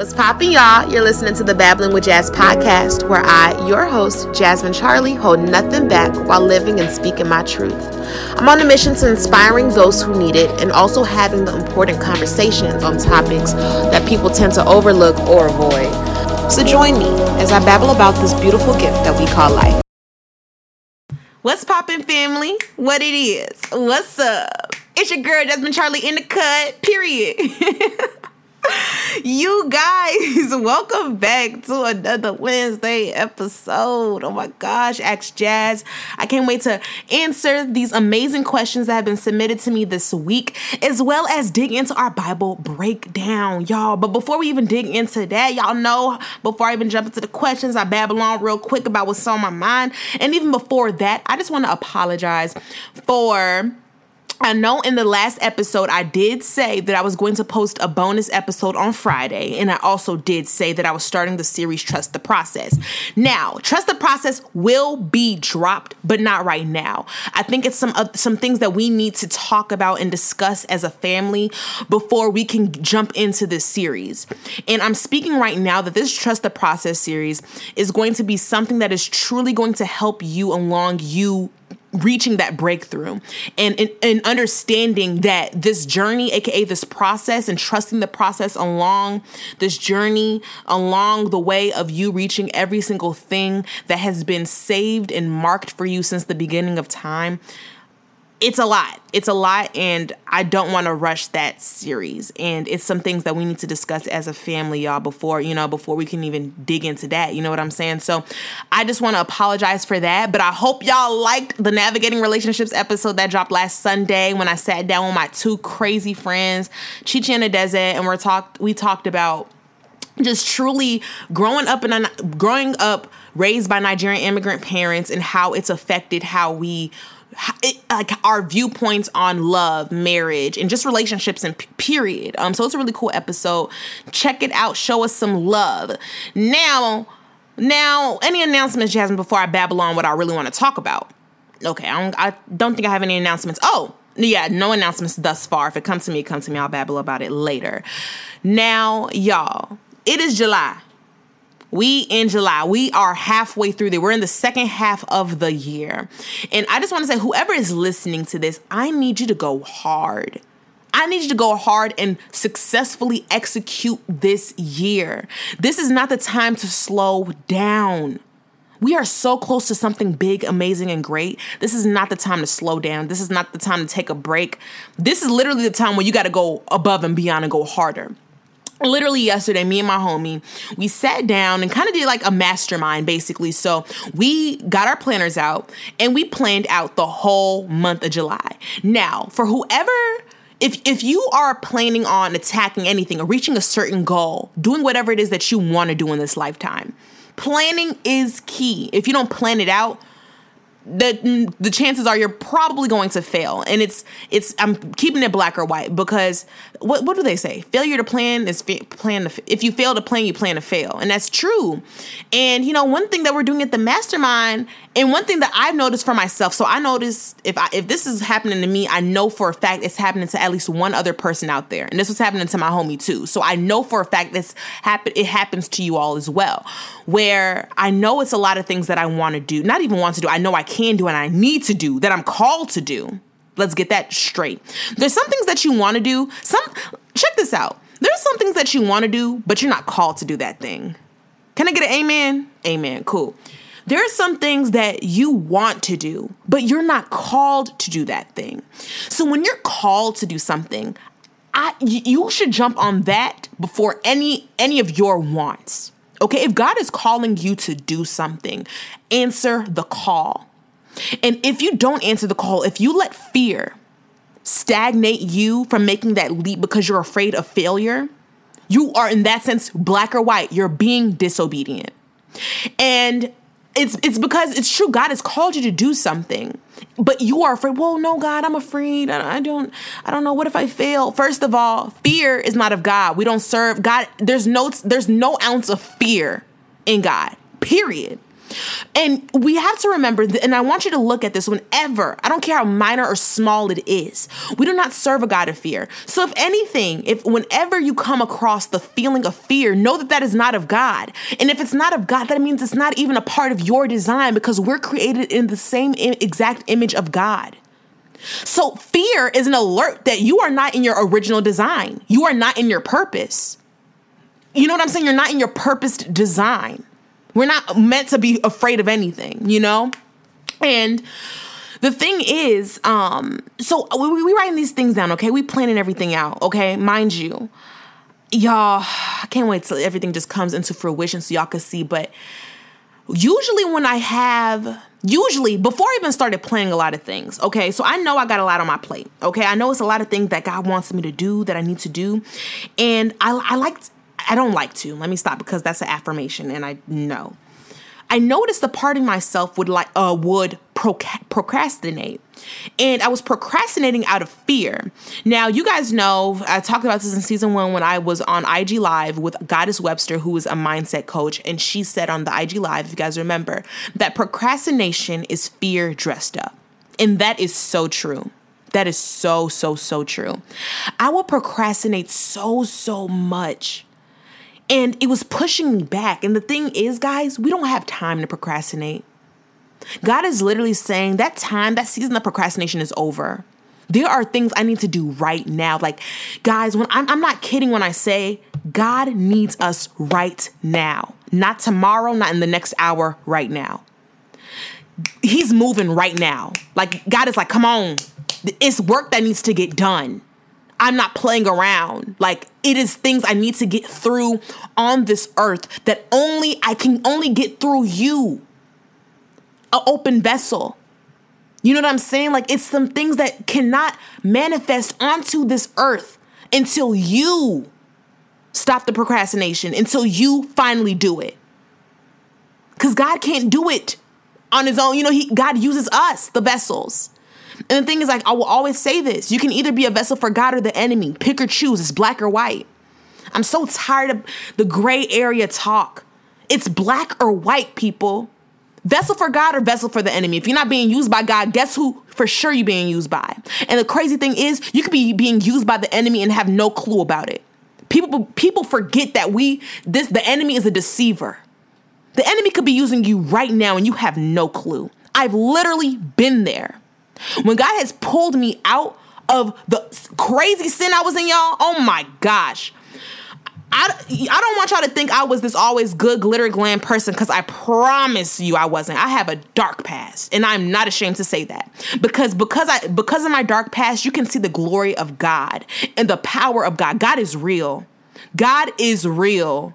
What's poppin', y'all? You're listening to the Babbling with Jazz podcast, where I, your host, Jasmine Charlie, hold nothing back while living and speaking my truth. I'm on a mission to inspiring those who need it and also having the important conversations on topics that people tend to overlook or avoid. So join me as I babble about this beautiful gift that we call life. What's poppin', family? What it is? What's up? It's your girl, Jasmine Charlie, in the cut, period. you guys, welcome back to another Wednesday episode. Oh my gosh, Ask Jazz. I can't wait to answer these amazing questions that have been submitted to me this week, as well as dig into our Bible breakdown, y'all. But before we even dig into that, y'all know, before I even jump into the questions, I babble on real quick about what's on my mind. And even before that, I just want to apologize for I know in the last episode I did say that I was going to post a bonus episode on Friday, and I also did say that I was starting the series Trust the Process. Now, Trust the Process will be dropped, but not right now. I think it's some uh, some things that we need to talk about and discuss as a family before we can jump into this series. And I'm speaking right now that this Trust the Process series is going to be something that is truly going to help you along you reaching that breakthrough and, and, and understanding that this journey aka this process and trusting the process along this journey along the way of you reaching every single thing that has been saved and marked for you since the beginning of time it's a lot. It's a lot, and I don't want to rush that series. And it's some things that we need to discuss as a family, y'all, before you know, before we can even dig into that. You know what I'm saying? So, I just want to apologize for that. But I hope y'all liked the navigating relationships episode that dropped last Sunday when I sat down with my two crazy friends, Chichi and Adeze, and we're talked. We talked about just truly growing up and growing up raised by Nigerian immigrant parents and how it's affected how we like our viewpoints on love, marriage, and just relationships and period. Um, so it's a really cool episode. Check it out. Show us some love. Now, now, any announcements, Jasmine? Before I babble on what I really want to talk about. Okay, I don't, I don't think I have any announcements. Oh, yeah, no announcements thus far. If it comes to me, it comes to me. I'll babble about it later. Now, y'all, it is July. We in July. We are halfway through there. We're in the second half of the year. And I just want to say, whoever is listening to this, I need you to go hard. I need you to go hard and successfully execute this year. This is not the time to slow down. We are so close to something big, amazing, and great. This is not the time to slow down. This is not the time to take a break. This is literally the time where you got to go above and beyond and go harder literally yesterday me and my homie we sat down and kind of did like a mastermind basically. So we got our planners out and we planned out the whole month of july. Now for whoever if if you are planning on attacking anything or reaching a certain goal doing whatever it is that you want to do in this lifetime planning is key. If you don't plan it out the the chances are you're probably going to fail and it's it's i'm keeping it black or white because what what do they say failure to plan is fa- plan to, if you fail to plan you plan to fail and that's true and you know one thing that we're doing at the mastermind and one thing that I've noticed for myself, so I noticed if I if this is happening to me, I know for a fact it's happening to at least one other person out there. And this was happening to my homie too. So I know for a fact this happen it happens to you all as well. Where I know it's a lot of things that I want to do, not even want to do, I know I can do and I need to do, that I'm called to do. Let's get that straight. There's some things that you want to do. Some check this out. There's some things that you want to do, but you're not called to do that thing. Can I get an amen? Amen. Cool. There are some things that you want to do, but you're not called to do that thing. So when you're called to do something, I you should jump on that before any any of your wants. Okay? If God is calling you to do something, answer the call. And if you don't answer the call, if you let fear stagnate you from making that leap because you're afraid of failure, you are in that sense black or white, you're being disobedient. And it's it's because it's true. God has called you to do something but you are afraid. Well no god i'm afraid. I don't i don't know. What if i fail? First of all fear is not of god. We don't serve god. There's no there's no ounce of fear in god period And we have to remember, and I want you to look at this whenever, I don't care how minor or small it is, we do not serve a God of fear. So, if anything, if whenever you come across the feeling of fear, know that that is not of God. And if it's not of God, that means it's not even a part of your design because we're created in the same exact image of God. So, fear is an alert that you are not in your original design, you are not in your purpose. You know what I'm saying? You're not in your purposed design. We're not meant to be afraid of anything, you know? And the thing is, um, so we, we writing these things down, okay? We planning everything out, okay? Mind you, y'all, I can't wait till everything just comes into fruition so y'all can see. But usually when I have usually before I even started planning a lot of things, okay, so I know I got a lot on my plate, okay, I know it's a lot of things that God wants me to do that I need to do, and I, I like I don't like to. Let me stop because that's an affirmation, and I know. I noticed the part of myself would like uh would proc- procrastinate. And I was procrastinating out of fear. Now, you guys know, I talked about this in season one when I was on IG Live with Goddess Webster, who is a mindset coach. And she said on the IG Live, if you guys remember, that procrastination is fear dressed up. And that is so true. That is so, so, so true. I will procrastinate so, so much and it was pushing me back. And the thing is, guys, we don't have time to procrastinate. God is literally saying that time, that season of procrastination is over. There are things I need to do right now. Like, guys, when I'm, I'm not kidding when I say God needs us right now, not tomorrow, not in the next hour, right now. He's moving right now. Like, God is like, come on, it's work that needs to get done. I'm not playing around. Like it is things I need to get through on this earth that only I can only get through you. An open vessel. You know what I'm saying? Like it's some things that cannot manifest onto this earth until you stop the procrastination, until you finally do it. Cuz God can't do it on his own. You know, he God uses us, the vessels. And the thing is, like, I will always say this you can either be a vessel for God or the enemy. Pick or choose. It's black or white. I'm so tired of the gray area talk. It's black or white, people. Vessel for God or vessel for the enemy. If you're not being used by God, guess who for sure you're being used by? And the crazy thing is, you could be being used by the enemy and have no clue about it. People people forget that we this the enemy is a deceiver. The enemy could be using you right now and you have no clue. I've literally been there. When God has pulled me out of the crazy sin I was in, y'all, oh my gosh. I, I don't want y'all to think I was this always good glitter glam person because I promise you I wasn't. I have a dark past and I'm not ashamed to say that. Because because I because of my dark past, you can see the glory of God and the power of God. God is real. God is real.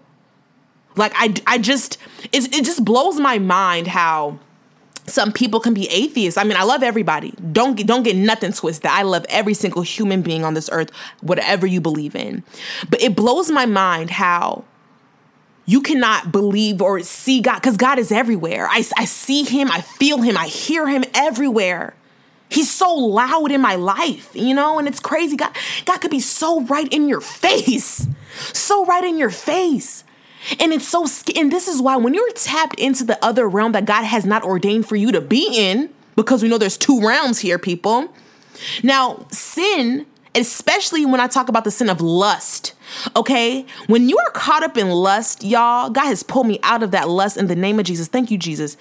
Like I I just it, it just blows my mind how some people can be atheists. I mean, I love everybody. Don't get, don't get nothing twisted. I love every single human being on this earth, whatever you believe in. But it blows my mind how you cannot believe or see God because God is everywhere. I, I see Him, I feel Him, I hear Him everywhere. He's so loud in my life, you know, and it's crazy. God, God could be so right in your face, so right in your face. And it's so, and this is why when you're tapped into the other realm that God has not ordained for you to be in, because we know there's two realms here, people. Now, sin, especially when I talk about the sin of lust, okay? When you are caught up in lust, y'all, God has pulled me out of that lust in the name of Jesus. Thank you, Jesus.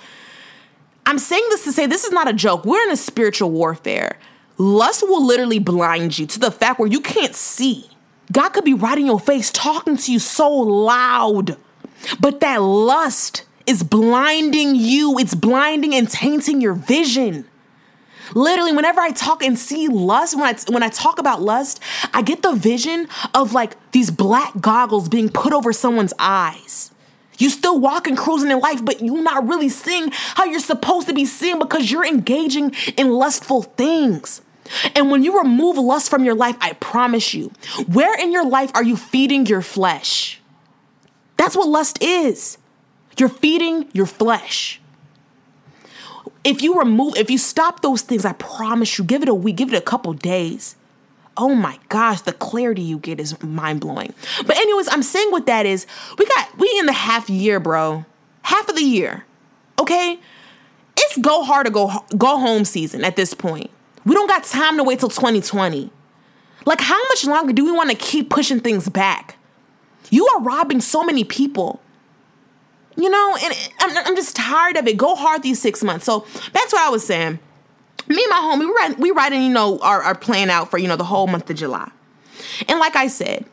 I'm saying this to say this is not a joke. We're in a spiritual warfare. Lust will literally blind you to the fact where you can't see. God could be right in your face talking to you so loud, but that lust is blinding you. It's blinding and tainting your vision. Literally, whenever I talk and see lust, when I when I talk about lust, I get the vision of like these black goggles being put over someone's eyes. You still walking, cruising in life, but you're not really seeing how you're supposed to be seeing because you're engaging in lustful things. And when you remove lust from your life, I promise you, where in your life are you feeding your flesh? That's what lust is. You're feeding your flesh. If you remove, if you stop those things, I promise you, give it a week, give it a couple days. Oh my gosh, the clarity you get is mind blowing. But, anyways, I'm saying what that is we got, we in the half year, bro. Half of the year. Okay? It's go hard or go go home season at this point. We don't got time to wait till 2020. Like how much longer do we want to keep pushing things back? You are robbing so many people. You know, and I'm, I'm just tired of it. Go hard these six months. So that's what I was saying. Me and my homie, we writing, we writing, you know, our, our plan out for, you know, the whole month of July. And like I said,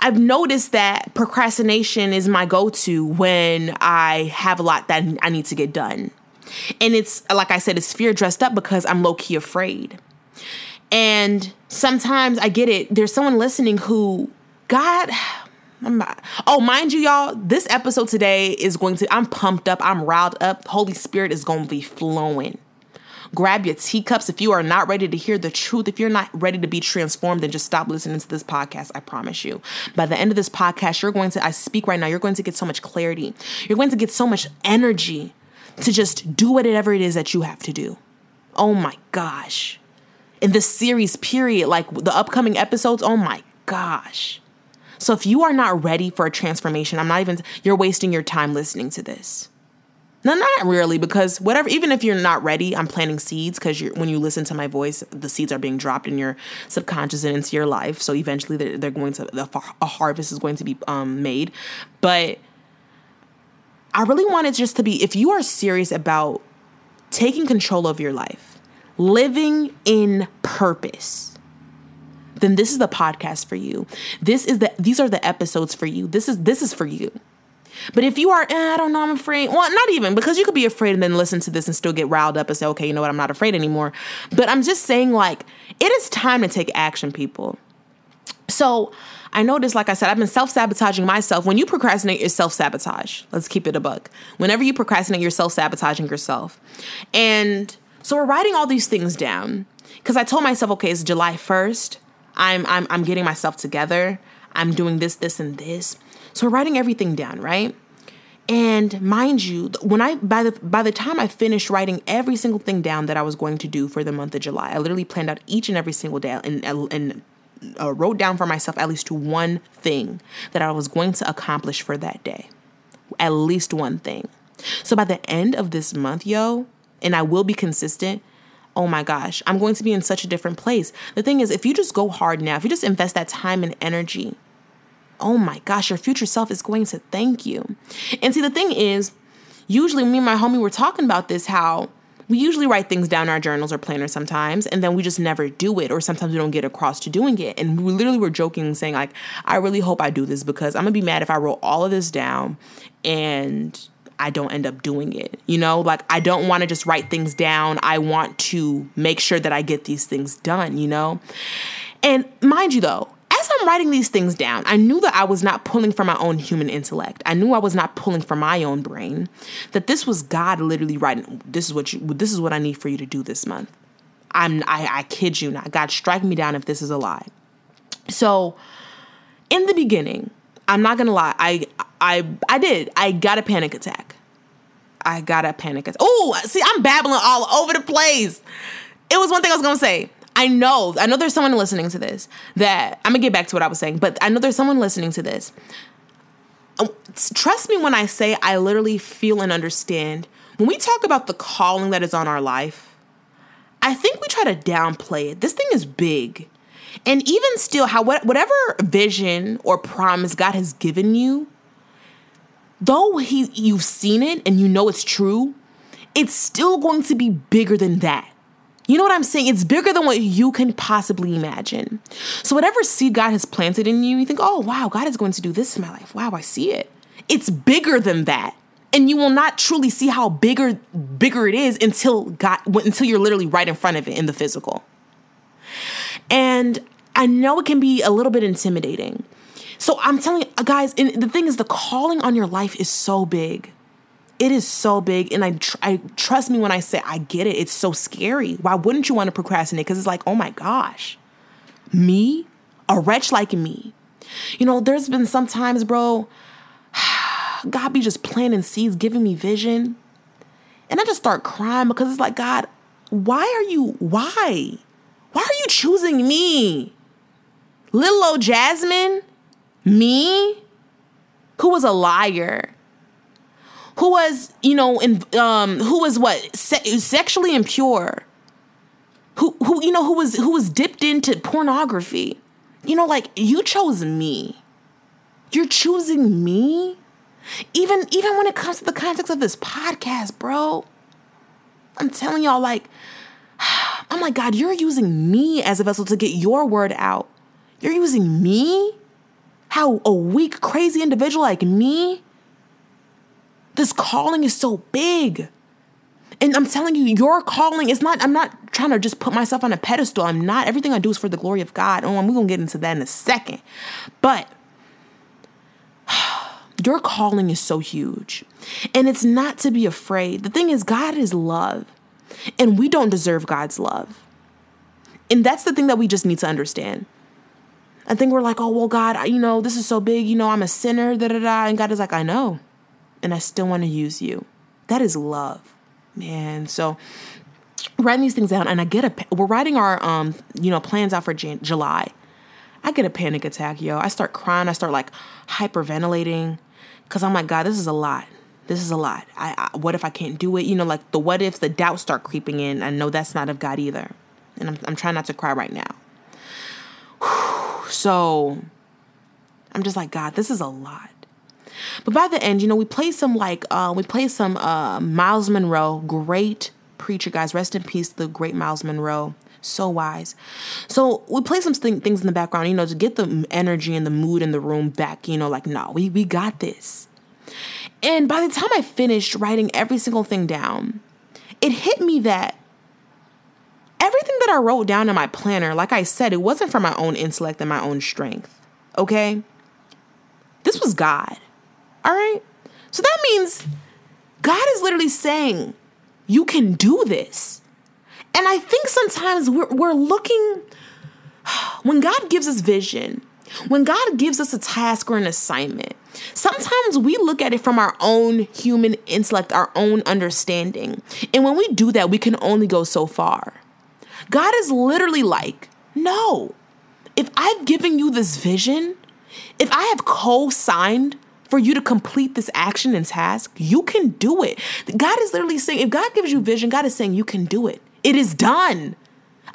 I've noticed that procrastination is my go to when I have a lot that I need to get done. And it's, like I said, it's fear dressed up because I'm low key afraid. And sometimes I get it. There's someone listening who, God, oh, mind you, y'all, this episode today is going to, I'm pumped up, I'm riled up. Holy Spirit is going to be flowing. Grab your teacups if you are not ready to hear the truth. If you're not ready to be transformed, then just stop listening to this podcast. I promise you. By the end of this podcast, you're going to, I speak right now, you're going to get so much clarity. You're going to get so much energy to just do whatever it is that you have to do. Oh my gosh. In this series, period, like the upcoming episodes, oh my gosh. So if you are not ready for a transformation, I'm not even, you're wasting your time listening to this. No, not really, because whatever, even if you're not ready, I'm planting seeds because when you listen to my voice, the seeds are being dropped in your subconscious and into your life. So eventually they're, they're going to, a harvest is going to be um, made. But I really want it just to be if you are serious about taking control of your life, living in purpose, then this is the podcast for you. This is the these are the episodes for you. This is this is for you. But if you are, eh, I don't know, I'm afraid. Well, not even because you could be afraid and then listen to this and still get riled up and say, okay, you know what, I'm not afraid anymore. But I'm just saying, like, it is time to take action, people. So I noticed, like I said, I've been self sabotaging myself. When you procrastinate, it's self sabotage. Let's keep it a buck. Whenever you procrastinate, you're self sabotaging yourself. And so we're writing all these things down because I told myself, okay, it's July 1st. I'm, I'm, I'm getting myself together. I'm doing this, this, and this. So we're writing everything down, right? And mind you, when I by the by the time I finished writing every single thing down that I was going to do for the month of July, I literally planned out each and every single day and and uh, wrote down for myself at least one thing that I was going to accomplish for that day. At least one thing. So by the end of this month, yo, and I will be consistent, oh my gosh, I'm going to be in such a different place. The thing is, if you just go hard now, if you just invest that time and energy, oh my gosh, your future self is going to thank you. And see, the thing is, usually me and my homie were talking about this how we usually write things down in our journals or planners sometimes, and then we just never do it, or sometimes we don't get across to doing it. And we literally were joking, saying, like, I really hope I do this because I'm gonna be mad if I wrote all of this down and I don't end up doing it. You know, like I don't want to just write things down. I want to make sure that I get these things done, you know? And mind you, though, as I'm writing these things down, I knew that I was not pulling from my own human intellect. I knew I was not pulling from my own brain. That this was God literally writing. This is what you. This is what I need for you to do this month. I'm. I, I kid you not. God, strike me down if this is a lie. So, in the beginning, I'm not gonna lie. I I I did. I got a panic attack. I got a panic attack. Oh, see, I'm babbling all over the place. It was one thing I was gonna say. I know, I know there's someone listening to this that I'm gonna get back to what I was saying, but I know there's someone listening to this. Um, trust me when I say I literally feel and understand. When we talk about the calling that is on our life, I think we try to downplay it. This thing is big. And even still, how whatever vision or promise God has given you, though he you've seen it and you know it's true, it's still going to be bigger than that. You know what I'm saying? It's bigger than what you can possibly imagine. So, whatever seed God has planted in you, you think, oh, wow, God is going to do this in my life. Wow, I see it. It's bigger than that. And you will not truly see how bigger bigger it is until God until you're literally right in front of it in the physical. And I know it can be a little bit intimidating. So I'm telling you guys, and the thing is the calling on your life is so big it is so big and I, tr- I trust me when i say i get it it's so scary. Why wouldn't you want to procrastinate? Because it's like oh my gosh. Me? A wretch like me. You know there's been some times bro god be just planting seeds giving me vision and i just start crying because it's like god why are you why? Why are you choosing me? Little old jasmine? Me? Who was a liar who was, you know, in um who was what se- sexually impure. Who who you know who was who was dipped into pornography. You know like you chose me. You're choosing me? Even even when it comes to the context of this podcast, bro. I'm telling y'all like I'm like God, you're using me as a vessel to get your word out. You're using me? How a weak, crazy individual like me? This calling is so big. And I'm telling you, your calling is not, I'm not trying to just put myself on a pedestal. I'm not. Everything I do is for the glory of God. Oh, we're going to get into that in a second. But your calling is so huge. And it's not to be afraid. The thing is, God is love. And we don't deserve God's love. And that's the thing that we just need to understand. I think we're like, oh, well, God, you know, this is so big. You know, I'm a sinner, da da da. And God is like, I know. And I still want to use you. That is love, man. So, writing these things down, and I get a, we're writing our, um, you know, plans out for Jan- July. I get a panic attack, yo. I start crying. I start like hyperventilating because I'm like, God, this is a lot. This is a lot. I, I, what if I can't do it? You know, like the what ifs, the doubts start creeping in. I know that's not of God either, and I'm I'm trying not to cry right now. So I'm just like, God, this is a lot. But by the end, you know, we play some like uh, we play some uh, Myles Munroe, great preacher, guys. Rest in peace, the great Myles Munroe. So wise. So we play some th- things in the background, you know, to get the energy and the mood in the room back. You know, like no, we we got this. And by the time I finished writing every single thing down, it hit me that everything that I wrote down in my planner, like I said, it wasn't from my own intellect and my own strength. Okay? This was God. All right? So that means God is literally saying, you can do this. And I think sometimes we're, we're looking, when God gives us vision, when God gives us a task or an assignment, sometimes we look at it from our own human intellect, our own understanding. And when we do that, we can only go so far. God is literally like, no, if I've given you this vision, if I have co signed for you to complete this action and task, you can do it. God is literally saying, if God gives you vision, God is saying, you can do it. It is done.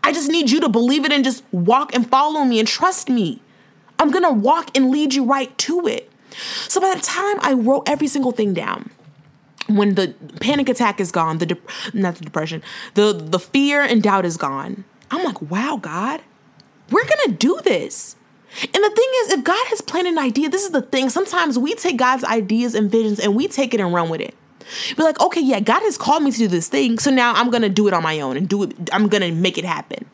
I just need you to believe it and just walk and follow me and trust me. I'm gonna walk and lead you right to it. So by the time I wrote every single thing down, when the panic attack is gone, the de- not the depression, the the fear and doubt is gone. I'm like, wow, God, we're gonna do this. And the thing is, if God has planned an idea, this is the thing. Sometimes we take God's ideas and visions and we take it and run with it. Be like, okay, yeah, God has called me to do this thing, so now I'm gonna do it on my own and do it. I'm gonna make it happen.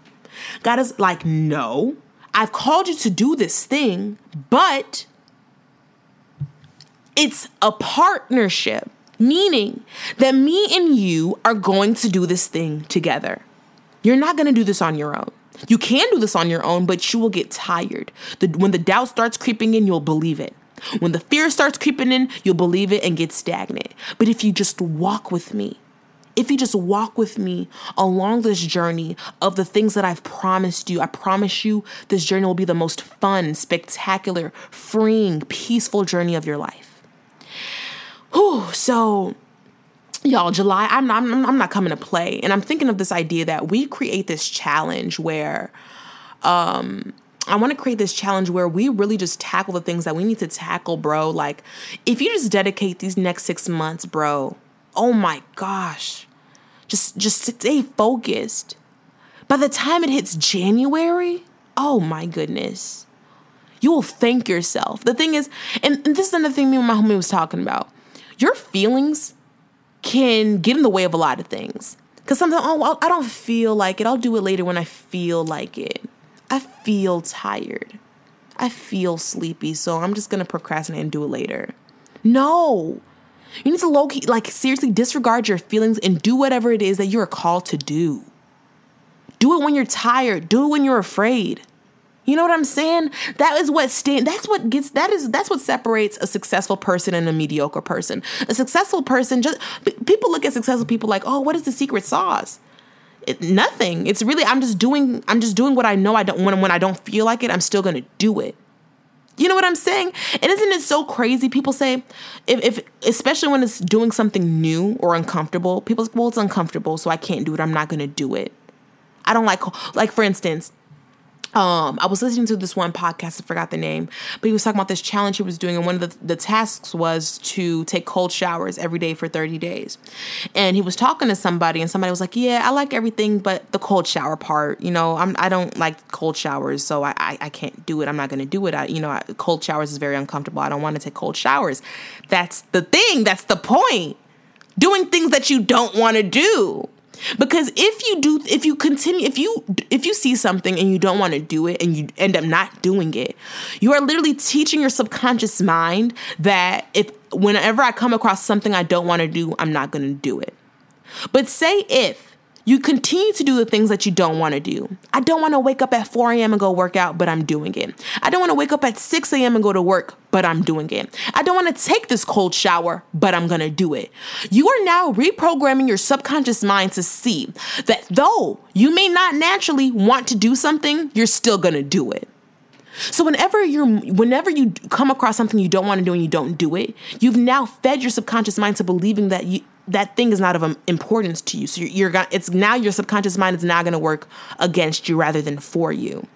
God is like, no, I've called you to do this thing, but it's a partnership meaning that me and you are going to do this thing together. You're not to do this on your own. You can do this on your own, but you will get tired. The, when the doubt starts creeping in, you'll believe it. When the fear starts creeping in, you'll believe it and get stagnant. But if you just walk with me, if you just walk with me along this journey of the things that I've promised you, I promise you this journey will be the most fun, spectacular, freeing, peaceful journey of your life. Whew, so y'all july I'm, I'm i'm not coming to play. And i'm thinking of this idea that we create this challenge where um i want to create this challenge where we really just tackle the things that we need to tackle bro. Like if you just dedicate these next six months bro oh my gosh. Just just stay focused. By the time it hits january oh my goodness. You will thank yourself. The thing is and, and this is another thing me and my homie was talking about. Your feelings can get in the way of a lot of things. Because sometimes, oh, I don't feel like it. I'll do it later when I feel like it. I feel tired. I feel sleepy, so I'm just gonna procrastinate and do it later. No. You need to low key, like, seriously disregard your feelings and do whatever it is that you're called to do. Do it when you're tired, do it when you're afraid. You know what I'm saying? That is what stand that's what gets that is that's what separates a successful person and a mediocre person. A successful person just people look at successful people like, "Oh, what is the secret sauce?" It, nothing. It's really I'm just doing I'm just doing what I know I don't when when I don't feel like it, I'm still going to do it. You know what I'm saying? And isn't it so crazy? People say, if, if especially when it's doing something new or uncomfortable, people say, well, it's uncomfortable, so I can't do it. I'm not gonna do it. I don't like, like for instance, um, I was listening to this one podcast, I forgot the name, but he was talking about this challenge he was doing, and one of the, the tasks was to take cold showers every day for 30 days. And he was talking to somebody, and somebody was like, Yeah, I like everything but the cold shower part. You know, I'm I don't like cold showers, so I I, I can't do it. I'm not gonna do it. I, you know, I, cold showers is very uncomfortable. I don't want to take cold showers. That's the thing, that's the point. Doing things that you don't want to do. Because if you do if you continue if you if you see something and you don't want to do it and you end up not doing it, you are literally teaching your subconscious mind that if whenever I come across something I don't want to do, I'm not going to do it. But say if you continue to do the things that you don't want to do. I don't want to wake up at 4 a.m. and go work out, but I'm doing it. I don't want to wake up at 6 a.m. and go to work, but I'm doing it. I don't want to take this cold shower, but I'm going to do it. You are now reprogramming your subconscious mind to see that though you may not naturally want to do something, you're still going to do it. So whenever you're whenever you come across something you don't want to do and you don't do it, you've now fed your subconscious mind to believing that you that thing is not of um, importance to you. So you're, you're it's now your subconscious mind is now going to work against you rather than for you.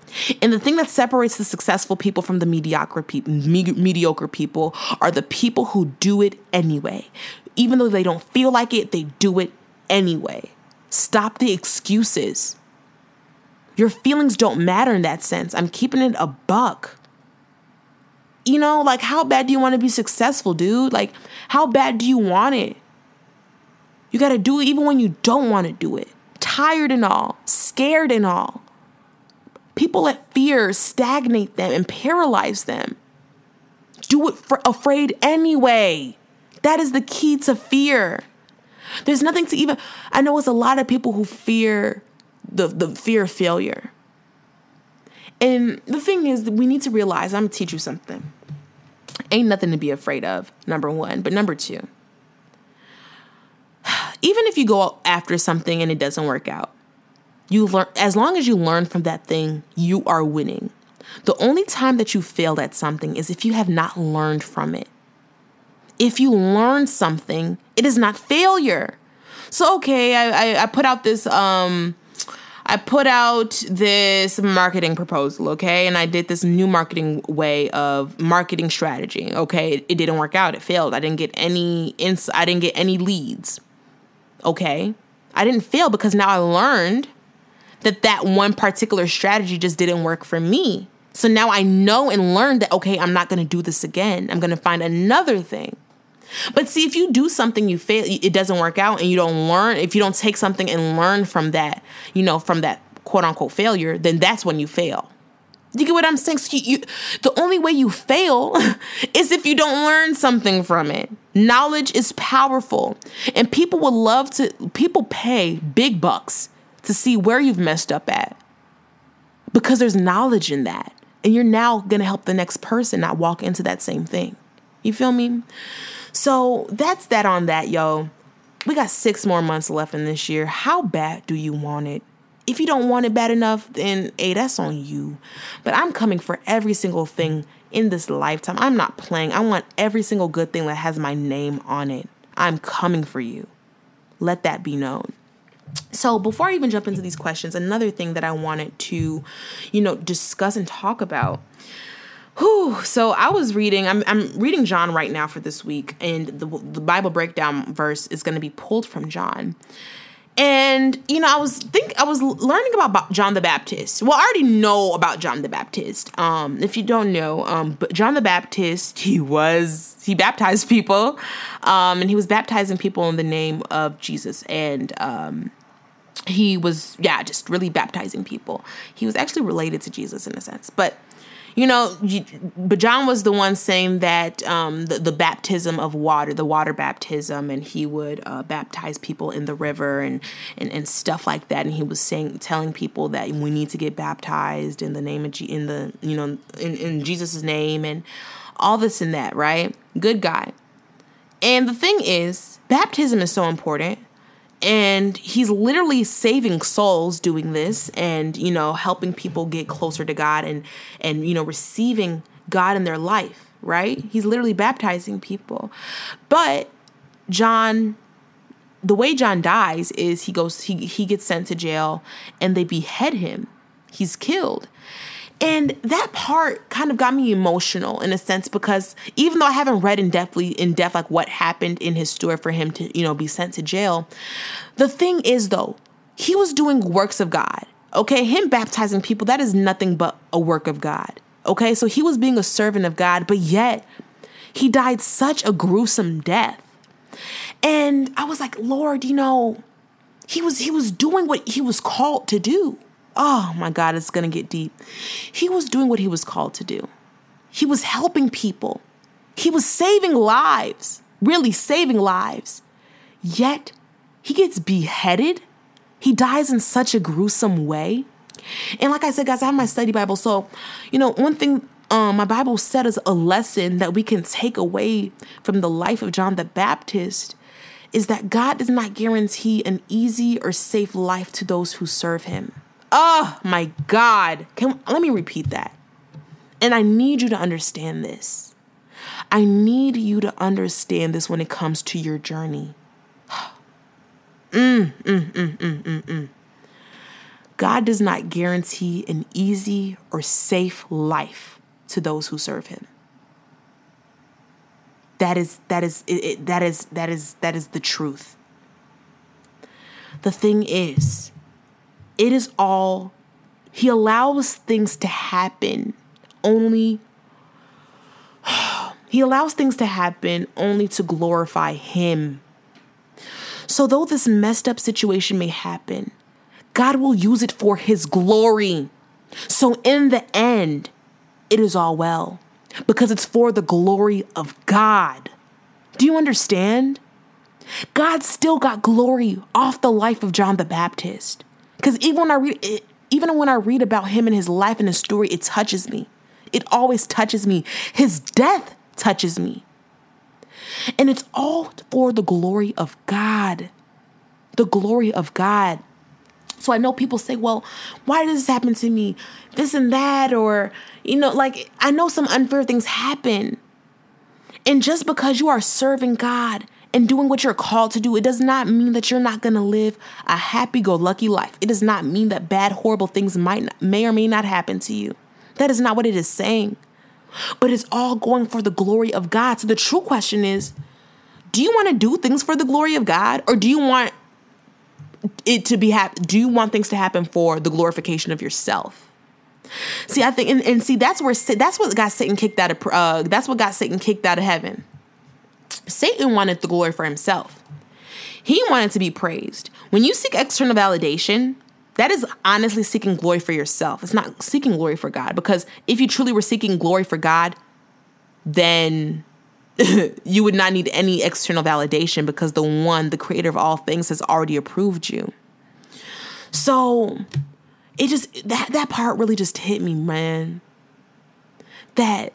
And the thing that separates the successful people from the mediocre me- mediocre people, are the people who do it anyway. Even though they don't feel like it, they do it anyway. Stop the excuses. Your feelings don't matter in that sense. I'm keeping it a buck. You know, like how bad do you want to be successful, dude? Like how bad do you want it? You got to do it even when you don't want to do it. Tired and all, scared and all. People let fear stagnate them and paralyze them. Do it for afraid anyway. That is the key to fear. There's nothing to even I know it's a lot of people who fear the the fear of failure. And the thing is we need to realize I'm gonna teach you something. Ain't nothing to be afraid of, number one. But number two, even if you go after something and it doesn't work out, you learn as long as you learn from that thing, you are winning. The only time that you failed at something is if you have not learned from it. If you learn something, it is not failure. So okay, I, I, I put out this um I put out this marketing proposal, okay? And I did this new marketing way of marketing strategy, okay? It, it didn't work out. It failed. I didn't get any ins- I didn't get any leads okay? I didn't fail because now I learned that that one particular strategy just didn't work for me. So now I know and learn that, okay, I'm not gonna do this again. I'm gonna find another thing. But see, if you do something, you fail, it doesn't work out, and you don't learn, if you don't take something and learn from that, you know, from that quote unquote failure, then that's when you fail. You get what I'm saying? So you, you, the only way you fail is if you don't learn something from it. Knowledge is powerful, and people would love to. People pay big bucks to see where you've messed up at because there's knowledge in that, and you're now gonna help the next person not walk into that same thing. You feel me? So that's that on that, yo. We got six more months left in this year. How bad do you want it? if you don't want it bad enough, then hey, that's on you. But I'm coming for every single thing in this lifetime. I'm not playing. I want every single good thing that has my name on it. I'm coming for you. Let that be known. So, before I even jump into these questions, another thing that I wanted to, you know, discuss and talk about. Whew, so I was reading, I'm, I'm reading John right now for this week, and the, the Bible breakdown verse is going to be pulled from John. And you know, I was think I was learning about John the Baptist. Well, I already know about John the Baptist. Um, if you don't know, um, but John the Baptist, he was he baptized people, um, and he was baptizing people in the name of Jesus, and um, he was yeah, just really baptizing people. He was actually related to Jesus in a sense, but you know, but John was the one saying that um, the, the baptism of water, the water baptism, and he would uh, baptize people in the river and, and and stuff like that. And he was saying, telling people that we need to get baptized in the name of G- in the you know in in Jesus's name and all this and that. Right? Good guy. And the thing is, baptism is so important and he's literally saving souls doing this and you know helping people get closer to god and and you know receiving God in their life, right? He's literally baptizing people. But John the way John dies is he goes he he gets sent to jail and they behead him. He's killed. And that part kind of got me emotional in a sense because even though I haven't read in depthly in depth like what happened in his story for him to, you know, be sent to jail, the thing is though, he was doing works of God. Okay, him baptizing people, that is nothing but a work of God. Okay, so he was being a servant of God, but yet he died such a gruesome death. And I was like, Lord, you know, he was he was doing what he was called to do. Oh my God, it's gonna get deep. He was doing what he was called to do. He was helping people. He was saving lives, really saving lives. Yet he gets beheaded. He dies in such a gruesome way. And like I said, guys, I have my study Bible. So, you know, one thing um, my Bible said is a lesson that we can take away from the life of John the Baptist is that God does not guarantee an easy or safe life to those who serve him. Oh my God. Can, let me repeat that. And I need you to understand this. I need you to understand this when it comes to your journey. mm, mm, mm, mm, mm, mm. God does not guarantee an easy or safe life to those who serve him that is that is it, it, that is that is that is the truth the thing is it is all he allows things to happen only he allows things to happen only to glorify him so though this messed up situation may happen god will use it for his glory so in the end it is all well because it's for the glory of God. Do you understand? God still got glory off the life of John the Baptist. Because even when I read it, even when I read about him and his life and his story, it touches me. It always touches me. His death touches me. And it's all for the glory of God. The glory of God. So I know people say, well, why does this happen to me? This and that, or, you know, like I know some unfair things happen. And just because you are serving God and doing what you're called to do, it does not mean that you're not going to live a happy go lucky life. It does not mean that bad, horrible things might not, may or may not happen to you. That is not what it is saying. But it's all going for the glory of God. So the true question is do you want to do things for the glory of God or do you want it to be happen do you want things to happen for the glorification of yourself see i think and, and see that's where that's what got satan kicked out of uh, that's what got satan kicked out of heaven satan wanted the glory for himself he wanted to be praised when you seek external validation that is honestly seeking glory for yourself it's not seeking glory for god because if you truly were seeking glory for god then you would not need any external validation because the one, the creator of all things, has already approved you. So it just that that part really just hit me, man. That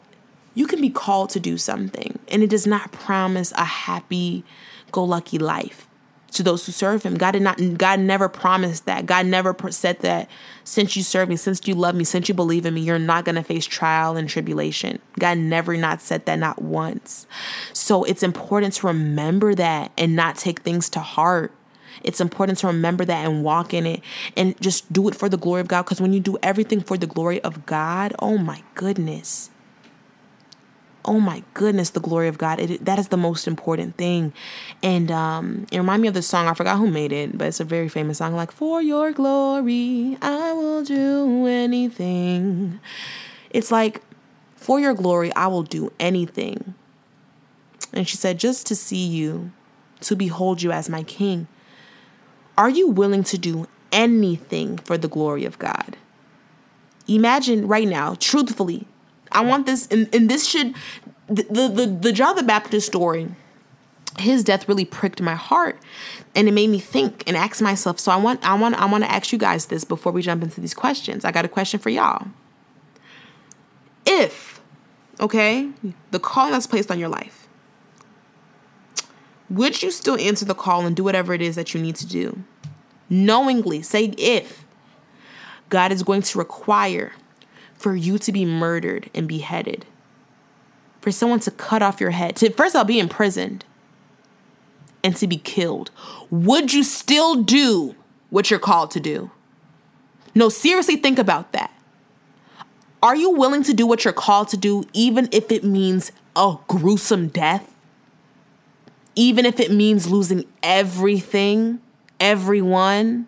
you can be called to do something and it does not promise a happy go lucky life to those who serve him. God did not God never promised that. God never said that since you serve me, since you love me, since you believe in me, you're not going to face trial and tribulation. God never not said that not once. So it's important to remember that and not take things to heart. It's important to remember that and walk in it and just do it for the glory of God because when you do everything for the glory of God, oh my goodness oh my goodness, the glory of God. It, that is the most important thing. And um, it reminded me of this song, I forgot who made it, but it's a very famous song like, For your glory, I will do anything. It's like, For your glory, I will do anything. And she said, Just to see you, to behold you as my king. Are you willing to do anything for the glory of God? Imagine right now, truthfully, I want this, and, and this should, the, the, the, the John the Baptist story, his death really pricked my heart and it made me think and ask myself so i want i want i want to ask you guys this before we jump into these questions. I got a question for y'all. If okay the call that's placed on your life would you still answer the call and do whatever it is that you need to do? Knowingly say if god is going to require for you to be murdered and beheaded for someone to cut off your head, to first all be imprisoned and to be killed, would you still do what you're called to do? No, seriously, think about that. Are you willing to do what you're called to do, even if it means a gruesome death? Even if it means losing everything, everyone?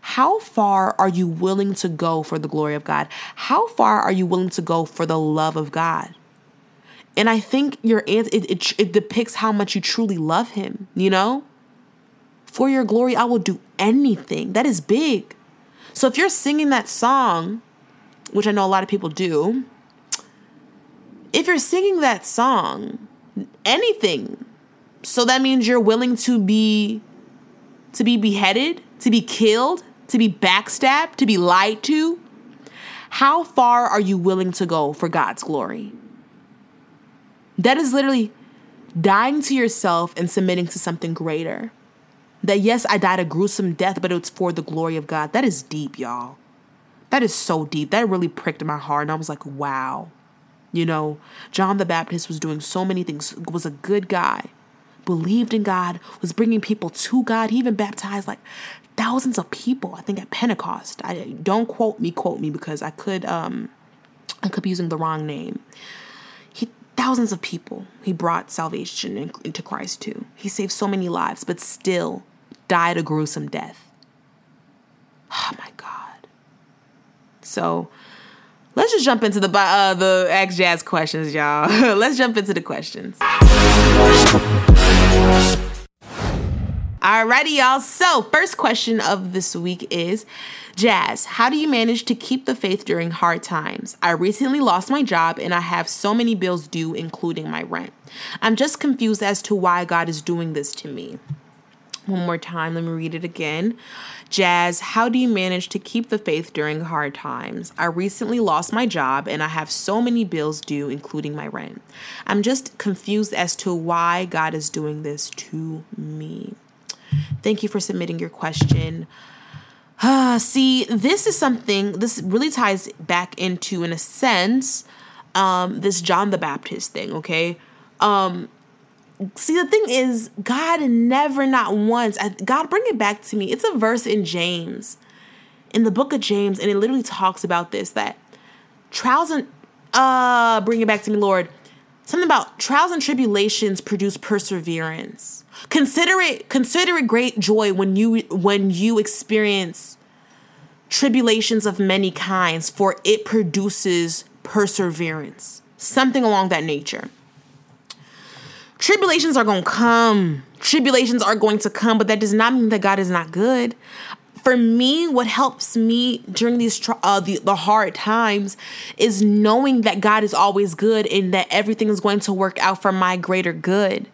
How far are you willing to go for the glory of God? How far are you willing to go for the love of God? And I think your answer it, it, it depicts how much you truly love Him. You know, for your glory, I will do anything. That is big. So if you're singing that song, which I know a lot of people do, if you're singing that song, anything, so that means you're willing to be to be beheaded, to be killed, to be backstabbed, to be lied to? How far are you willing to go for God's glory? That is literally dying to yourself and submitting to something greater. That yes, I died a gruesome death, but it's for the glory of God. That is deep, y'all. That is so deep. That really pricked my heart. And I was like, wow. You know, John the Baptist was doing so many things, was a good guy, believed in God, was bringing people to God. He even baptized like thousands of people, I think at Pentecost. I don't quote me, quote me because I could um I could be using the wrong name. He thousands of people he brought salvation in, into Christ to. He saved so many lives, but still died a gruesome death. Oh my God. So let's just jump into the uh, the Ask Jazz questions, y'all. let's jump into the questions. Alrighty, y'all. So, first question of this week is Jazz, how do you manage to keep the faith during hard times? I recently lost my job and I have so many bills due, including my rent. I'm just confused as to why God is doing this to me. One more time, let me read it again. Jazz, how do you manage to keep the faith during hard times? I recently lost my job and I have so many bills due, including my rent. I'm just confused as to why God is doing this to me. Thank you for submitting your question. Uh, see, this is something, this really ties back into, in a sense, um, this John the Baptist thing, okay? Um, see, the thing is, God never, not once, God, bring it back to me. It's a verse in James, in the book of James, and it literally talks about this that trials and, uh, bring it back to me, Lord something about trials and tribulations produce perseverance. Consider it consider it great joy when you when you experience tribulations of many kinds, for it produces perseverance. Something along that nature. Tribulations are going to come. Tribulations are going to come, but that does not mean that God is not good for me, what helps me during these uh, the, the hard times is knowing that God is always good and that everything is going to work out for my greater good.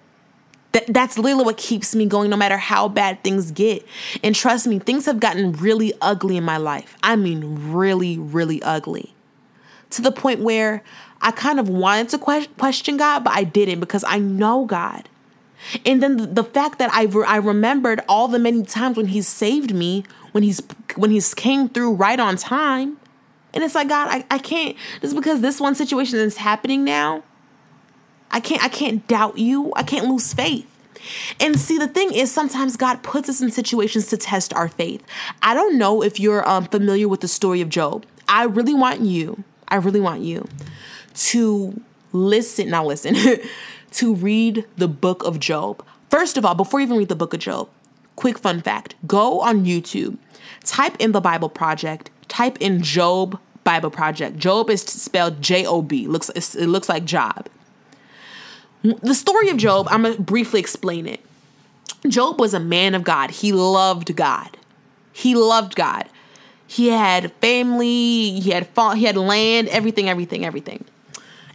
That, that's literally what keeps me going no matter how bad things get. And trust me, things have gotten really ugly in my life. I mean, really, really ugly. To the point where I kind of wanted to question God, but I didn't because I know God. And then the fact that I, re- I remembered all the many times when He saved me, when he's when he's came through right on time. And it's like, God, I, I can't just because this one situation is happening now. I can't I can't doubt you. I can't lose faith. And see, the thing is, sometimes God puts us in situations to test our faith. I don't know if you're um, familiar with the story of Job. I really want you, I really want you to listen, now listen, to read the book of Job. First of all, before you even read the book of Job, quick fun fact go on YouTube, type in the Bible Project, type in Job Bible Project. Job is spelled J O B. Looks it looks like job. The story of Job, I'm to briefly explain it. Job was a man of God. He loved God. He loved God. He had family, he had he had land, everything, everything, everything.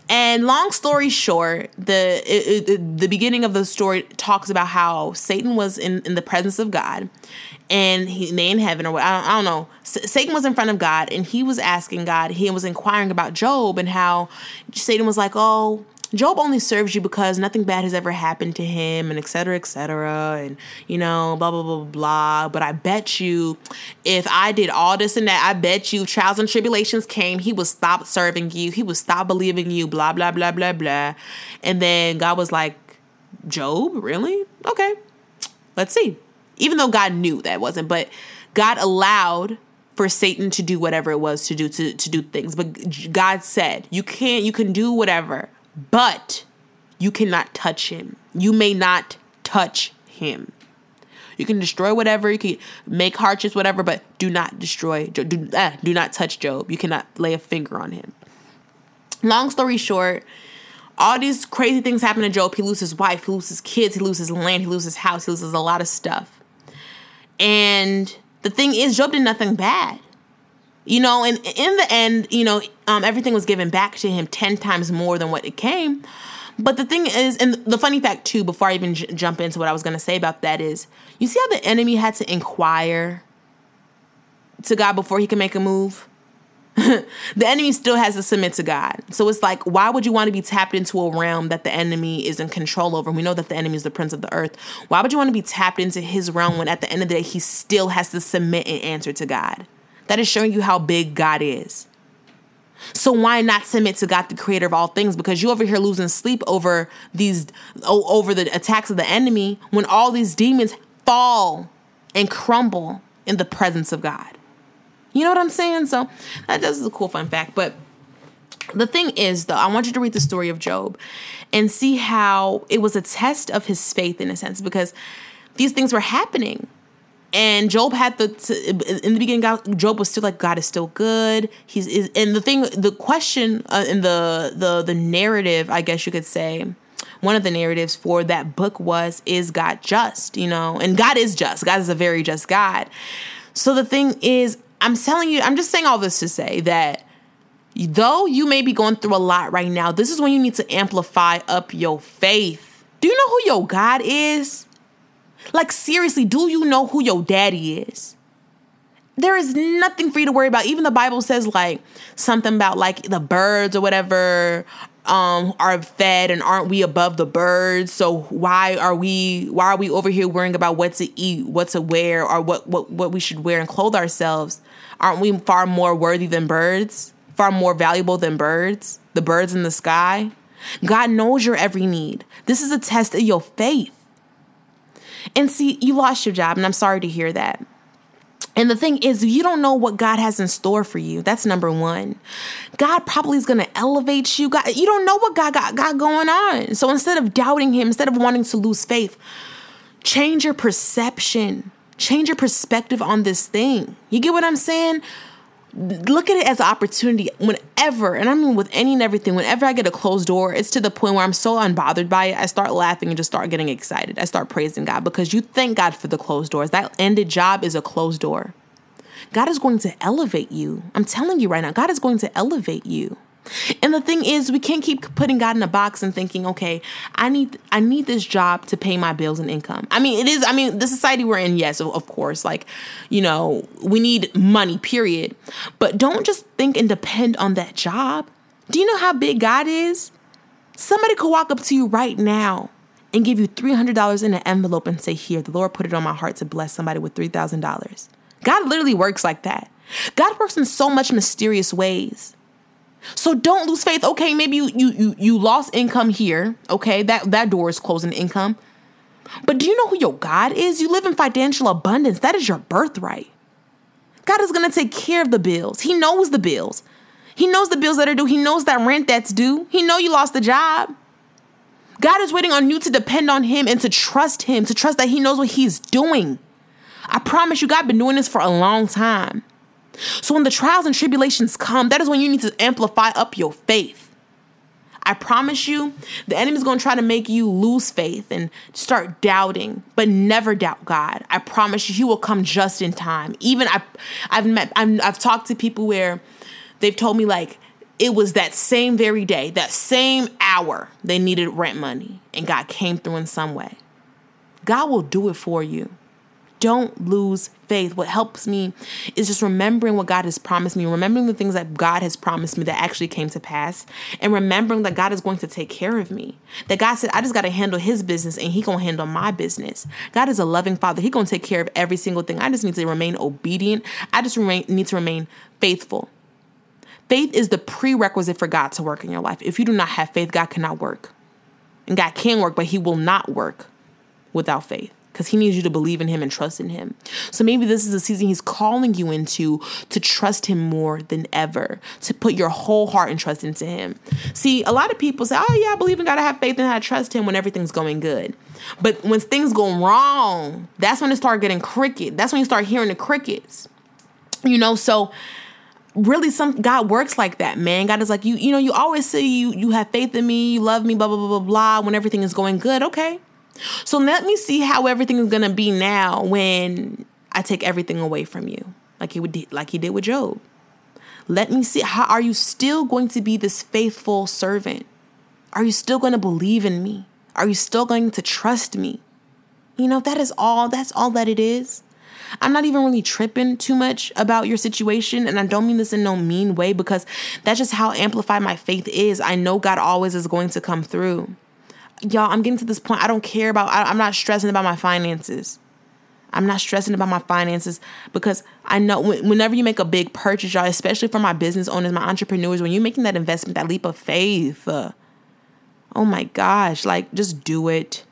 And long story short, the it, it, the beginning of the story talks about how Satan was in, in the presence of God, and he they in heaven or what I don't, I don't know. S- Satan was in front of God, and he was asking God. He was inquiring about Job and how Satan was like, "Oh, Job only serves you because nothing bad has ever happened to him, and et cetera, et cetera, and you know, blah, blah, blah, blah. But I bet you if I did all this and that, I bet you trials and tribulations came, he would stop serving you, he would stop believing you, blah, blah, blah, blah, blah. And then God was like, Job, really? Okay, let's see. Even though God knew that wasn't, but God allowed for Satan to do whatever it was to do to, to do things. But God said, you can't, you can do whatever but you cannot touch him. You may not touch him. You can destroy whatever, you can make hardships, whatever, but do not destroy, do, uh, do not touch Job. You cannot lay a finger on him. Long story short, all these crazy things happen to Job. He loses his wife, he loses his kids, he loses land, he loses his house, he loses a lot of stuff. And the thing is, Job did nothing bad. You know, and in the end, you know, um, everything was given back to him 10 times more than what it came. But the thing is, and the funny fact too, before I even j- jump into what I was going to say about that is, you see how the enemy had to inquire to God before he can make a move? the enemy still has to submit to God. So it's like, why would you want to be tapped into a realm that the enemy is in control over? We know that the enemy is the prince of the earth. Why would you want to be tapped into his realm when at the end of the day, he still has to submit and answer to God? That is showing you how big God is. So why not submit to God, the creator of all things? Because you over here losing sleep over these over the attacks of the enemy when all these demons fall and crumble in the presence of God. You know what I'm saying? So uh, that is a cool fun fact. But the thing is, though, I want you to read the story of Job and see how it was a test of his faith in a sense, because these things were happening and Job had the in the beginning. God, Job was still like God is still good. He's is and the thing, the question uh, in the the the narrative, I guess you could say, one of the narratives for that book was is God just? You know, and God is just. God is a very just God. So the thing is, I'm telling you, I'm just saying all this to say that though you may be going through a lot right now, this is when you need to amplify up your faith. Do you know who your God is? Like, seriously, do you know who your daddy is? There is nothing for you to worry about. Even the Bible says, like, something about like the birds or whatever um are fed and aren't we above the birds? So why are we why are we over here worrying about what to eat what to wear or what what, what we should wear and clothe ourselves? Aren't we far more worthy than birds? Far more valuable than birds? The birds in the sky? God knows your every need. This is a test of your faith and see, you lost your job, and I'm sorry to hear that. And the thing is, you don't know what God has in store for you. That's number one. God probably is going to elevate you. God, you don't know what God got, got going on. So instead of doubting Him, instead of wanting to lose faith, change your perception, change your perspective on this thing. You get what I'm saying? Look at it as an opportunity whenever, and I mean with any and everything, whenever I get a closed door, it's to the point where I'm so unbothered by it, I start laughing and just start getting excited. I start praising God because you thank God for the closed doors. That ended job is a closed door. God is going to elevate you. I'm telling you right now, God is going to elevate you. And the thing is, we can't keep putting God in a box and thinking, okay, I need I need this job to pay my bills and income. I mean, it is. I mean, the society we're in, yes, of, course, like you know, we need money. Period. But don't just think and depend on that job. Do you know how big God is? Somebody could walk up to you right now and give you $300 in an envelope and say, Here, the Lord put it on my heart to bless somebody with $3,000. God literally works like that. God works in so much mysterious ways. So don't lose faith. Okay, maybe you you you, you lost income here. Okay, that that door is closing income. But do you know who your God is? You live in financial abundance. That is your birthright. God is going to take care of the bills. He knows the bills. He knows the bills that are due. He knows that rent that's due. He know you lost the job. God is waiting on you to depend on him and to trust him, to trust that he knows what he's doing. I promise you, God been doing this for a long time. So when the trials and tribulations come, that is when you need to amplify up your faith. I promise you, the enemy's going to try to make you lose faith and start doubting, but never doubt God. I promise you, He will come just in time. Even I, I've met, i have talked to people where they've told me like it was that same very day, that same hour they needed rent money, and God came through in some way. God will do it for you. Don't lose faith. What helps me is just remembering what God has promised me, remembering the things that God has promised me that actually came to pass, and remembering that God is going to take care of me. That God said, I just got to handle his business and he going to handle my business. God is a loving father. He going to take care of every single thing. I just need to remain obedient. I just remain, need to remain faithful. Faith is the prerequisite for God to work in your life. If you do not have faith, God cannot work. And God can work, but he will not work without faith because he needs you to believe in him and trust in him. So maybe this is a season he's calling you into to trust him more than ever, to put your whole heart and trust into him. See, a lot of people say, oh, yeah, I believe in God, I have faith and I trust him when everything's going good. But when things go wrong, that's when it start getting cricket. That's when you start hearing the crickets. You know, so really some God works like that, man. God is like, you, you know, you always say you you have faith in me, you love me, blah, blah, blah, blah, blah, when everything is going good. Okay. So let me see how everything is gonna be now when I take everything away from you, like he would like he did with Job. Let me see how are you still going to be this faithful servant? Are you still going to believe in me? Are you still going to trust me? You know, that is all that's all that it is. I'm not even really tripping too much about your situation. And I don't mean this in no mean way because that's just how amplified my faith is. I know God always is going to come through y'all, I'm getting to this point. I don't care about, I, I'm not stressing about my finances. I'm not stressing about my finances because I know whenever you make a big purchase, y'all, especially for my business owners, my entrepreneurs, when you're making that investment, that leap of faith, uh, oh my gosh, like just do it.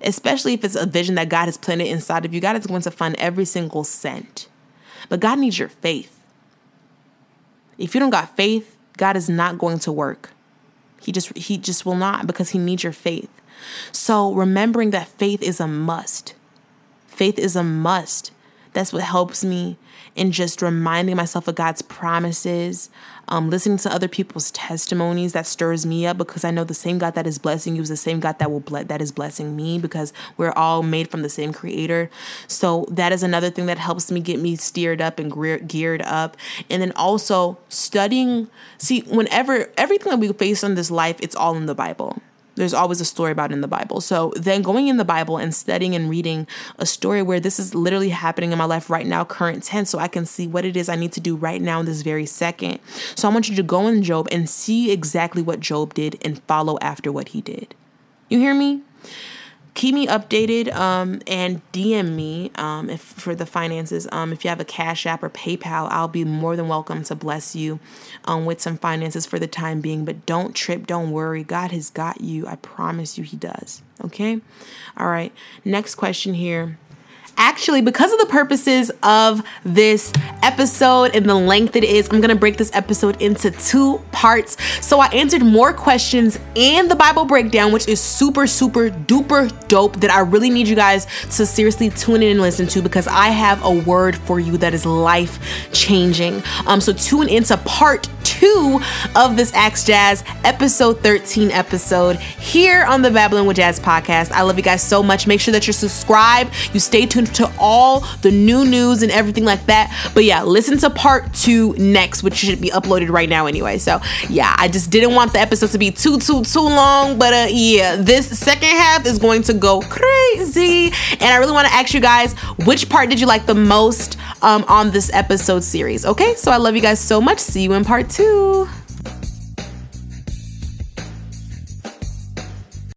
Especially if it's a vision that God has planted inside of you. God is going to fund every single cent. But God needs your faith. If you don't got faith, God is not going to work. He just he just will not because he needs your faith. So remembering that faith is a must. Faith is a must. That's what helps me in just reminding myself of God's promises, um, listening to other people's testimonies that stirs me up because I know the same God that is blessing you is the same God that will ble- that is blessing me because we're all made from the same creator. So that is another thing that helps me get me steered up and gear- geared up. And then also studying, see, whenever everything that we face in this life, it's all in the Bible there's always a story about it in the Bible. So then going in the Bible and studying and reading a story where this is literally happening in my life right now, current tense, so I can see what it is I need to do right now in this very second. So I want you to go in Job and see exactly what Job did and follow after what he did. You hear me? Keep me updated um, and DM me um, if for the finances. Um, if you have a Cash App or PayPal, I'll be more than welcome to bless you um, with some finances for the time being. But don't trip, don't worry. God has got you. I promise you, He does. Okay? All right. Next question here actually, because of the purposes of this episode and the length it is, I'm gonna break this episode into two parts. So I answered more questions and the Bible breakdown, which is super, super duper dope that I really need you guys to seriously tune in and listen to because I have a word for you that is life changing. Um, so tune into part two of this Ask Jazz episode 13 episode here on the Babbling with Jazz podcast. I love you guys so much. Make sure that you're subscribed. You stay tuned to all the new news and everything like that. But yeah, listen to part two next, which should be uploaded right now anyway. So yeah, I just didn't want the episode to be too, too, too long. But uh, yeah, this second half is going to go crazy. And I really want to ask you guys, which part did you like the most um, on this episode series? Okay, so I love you guys so much. See you in part two you.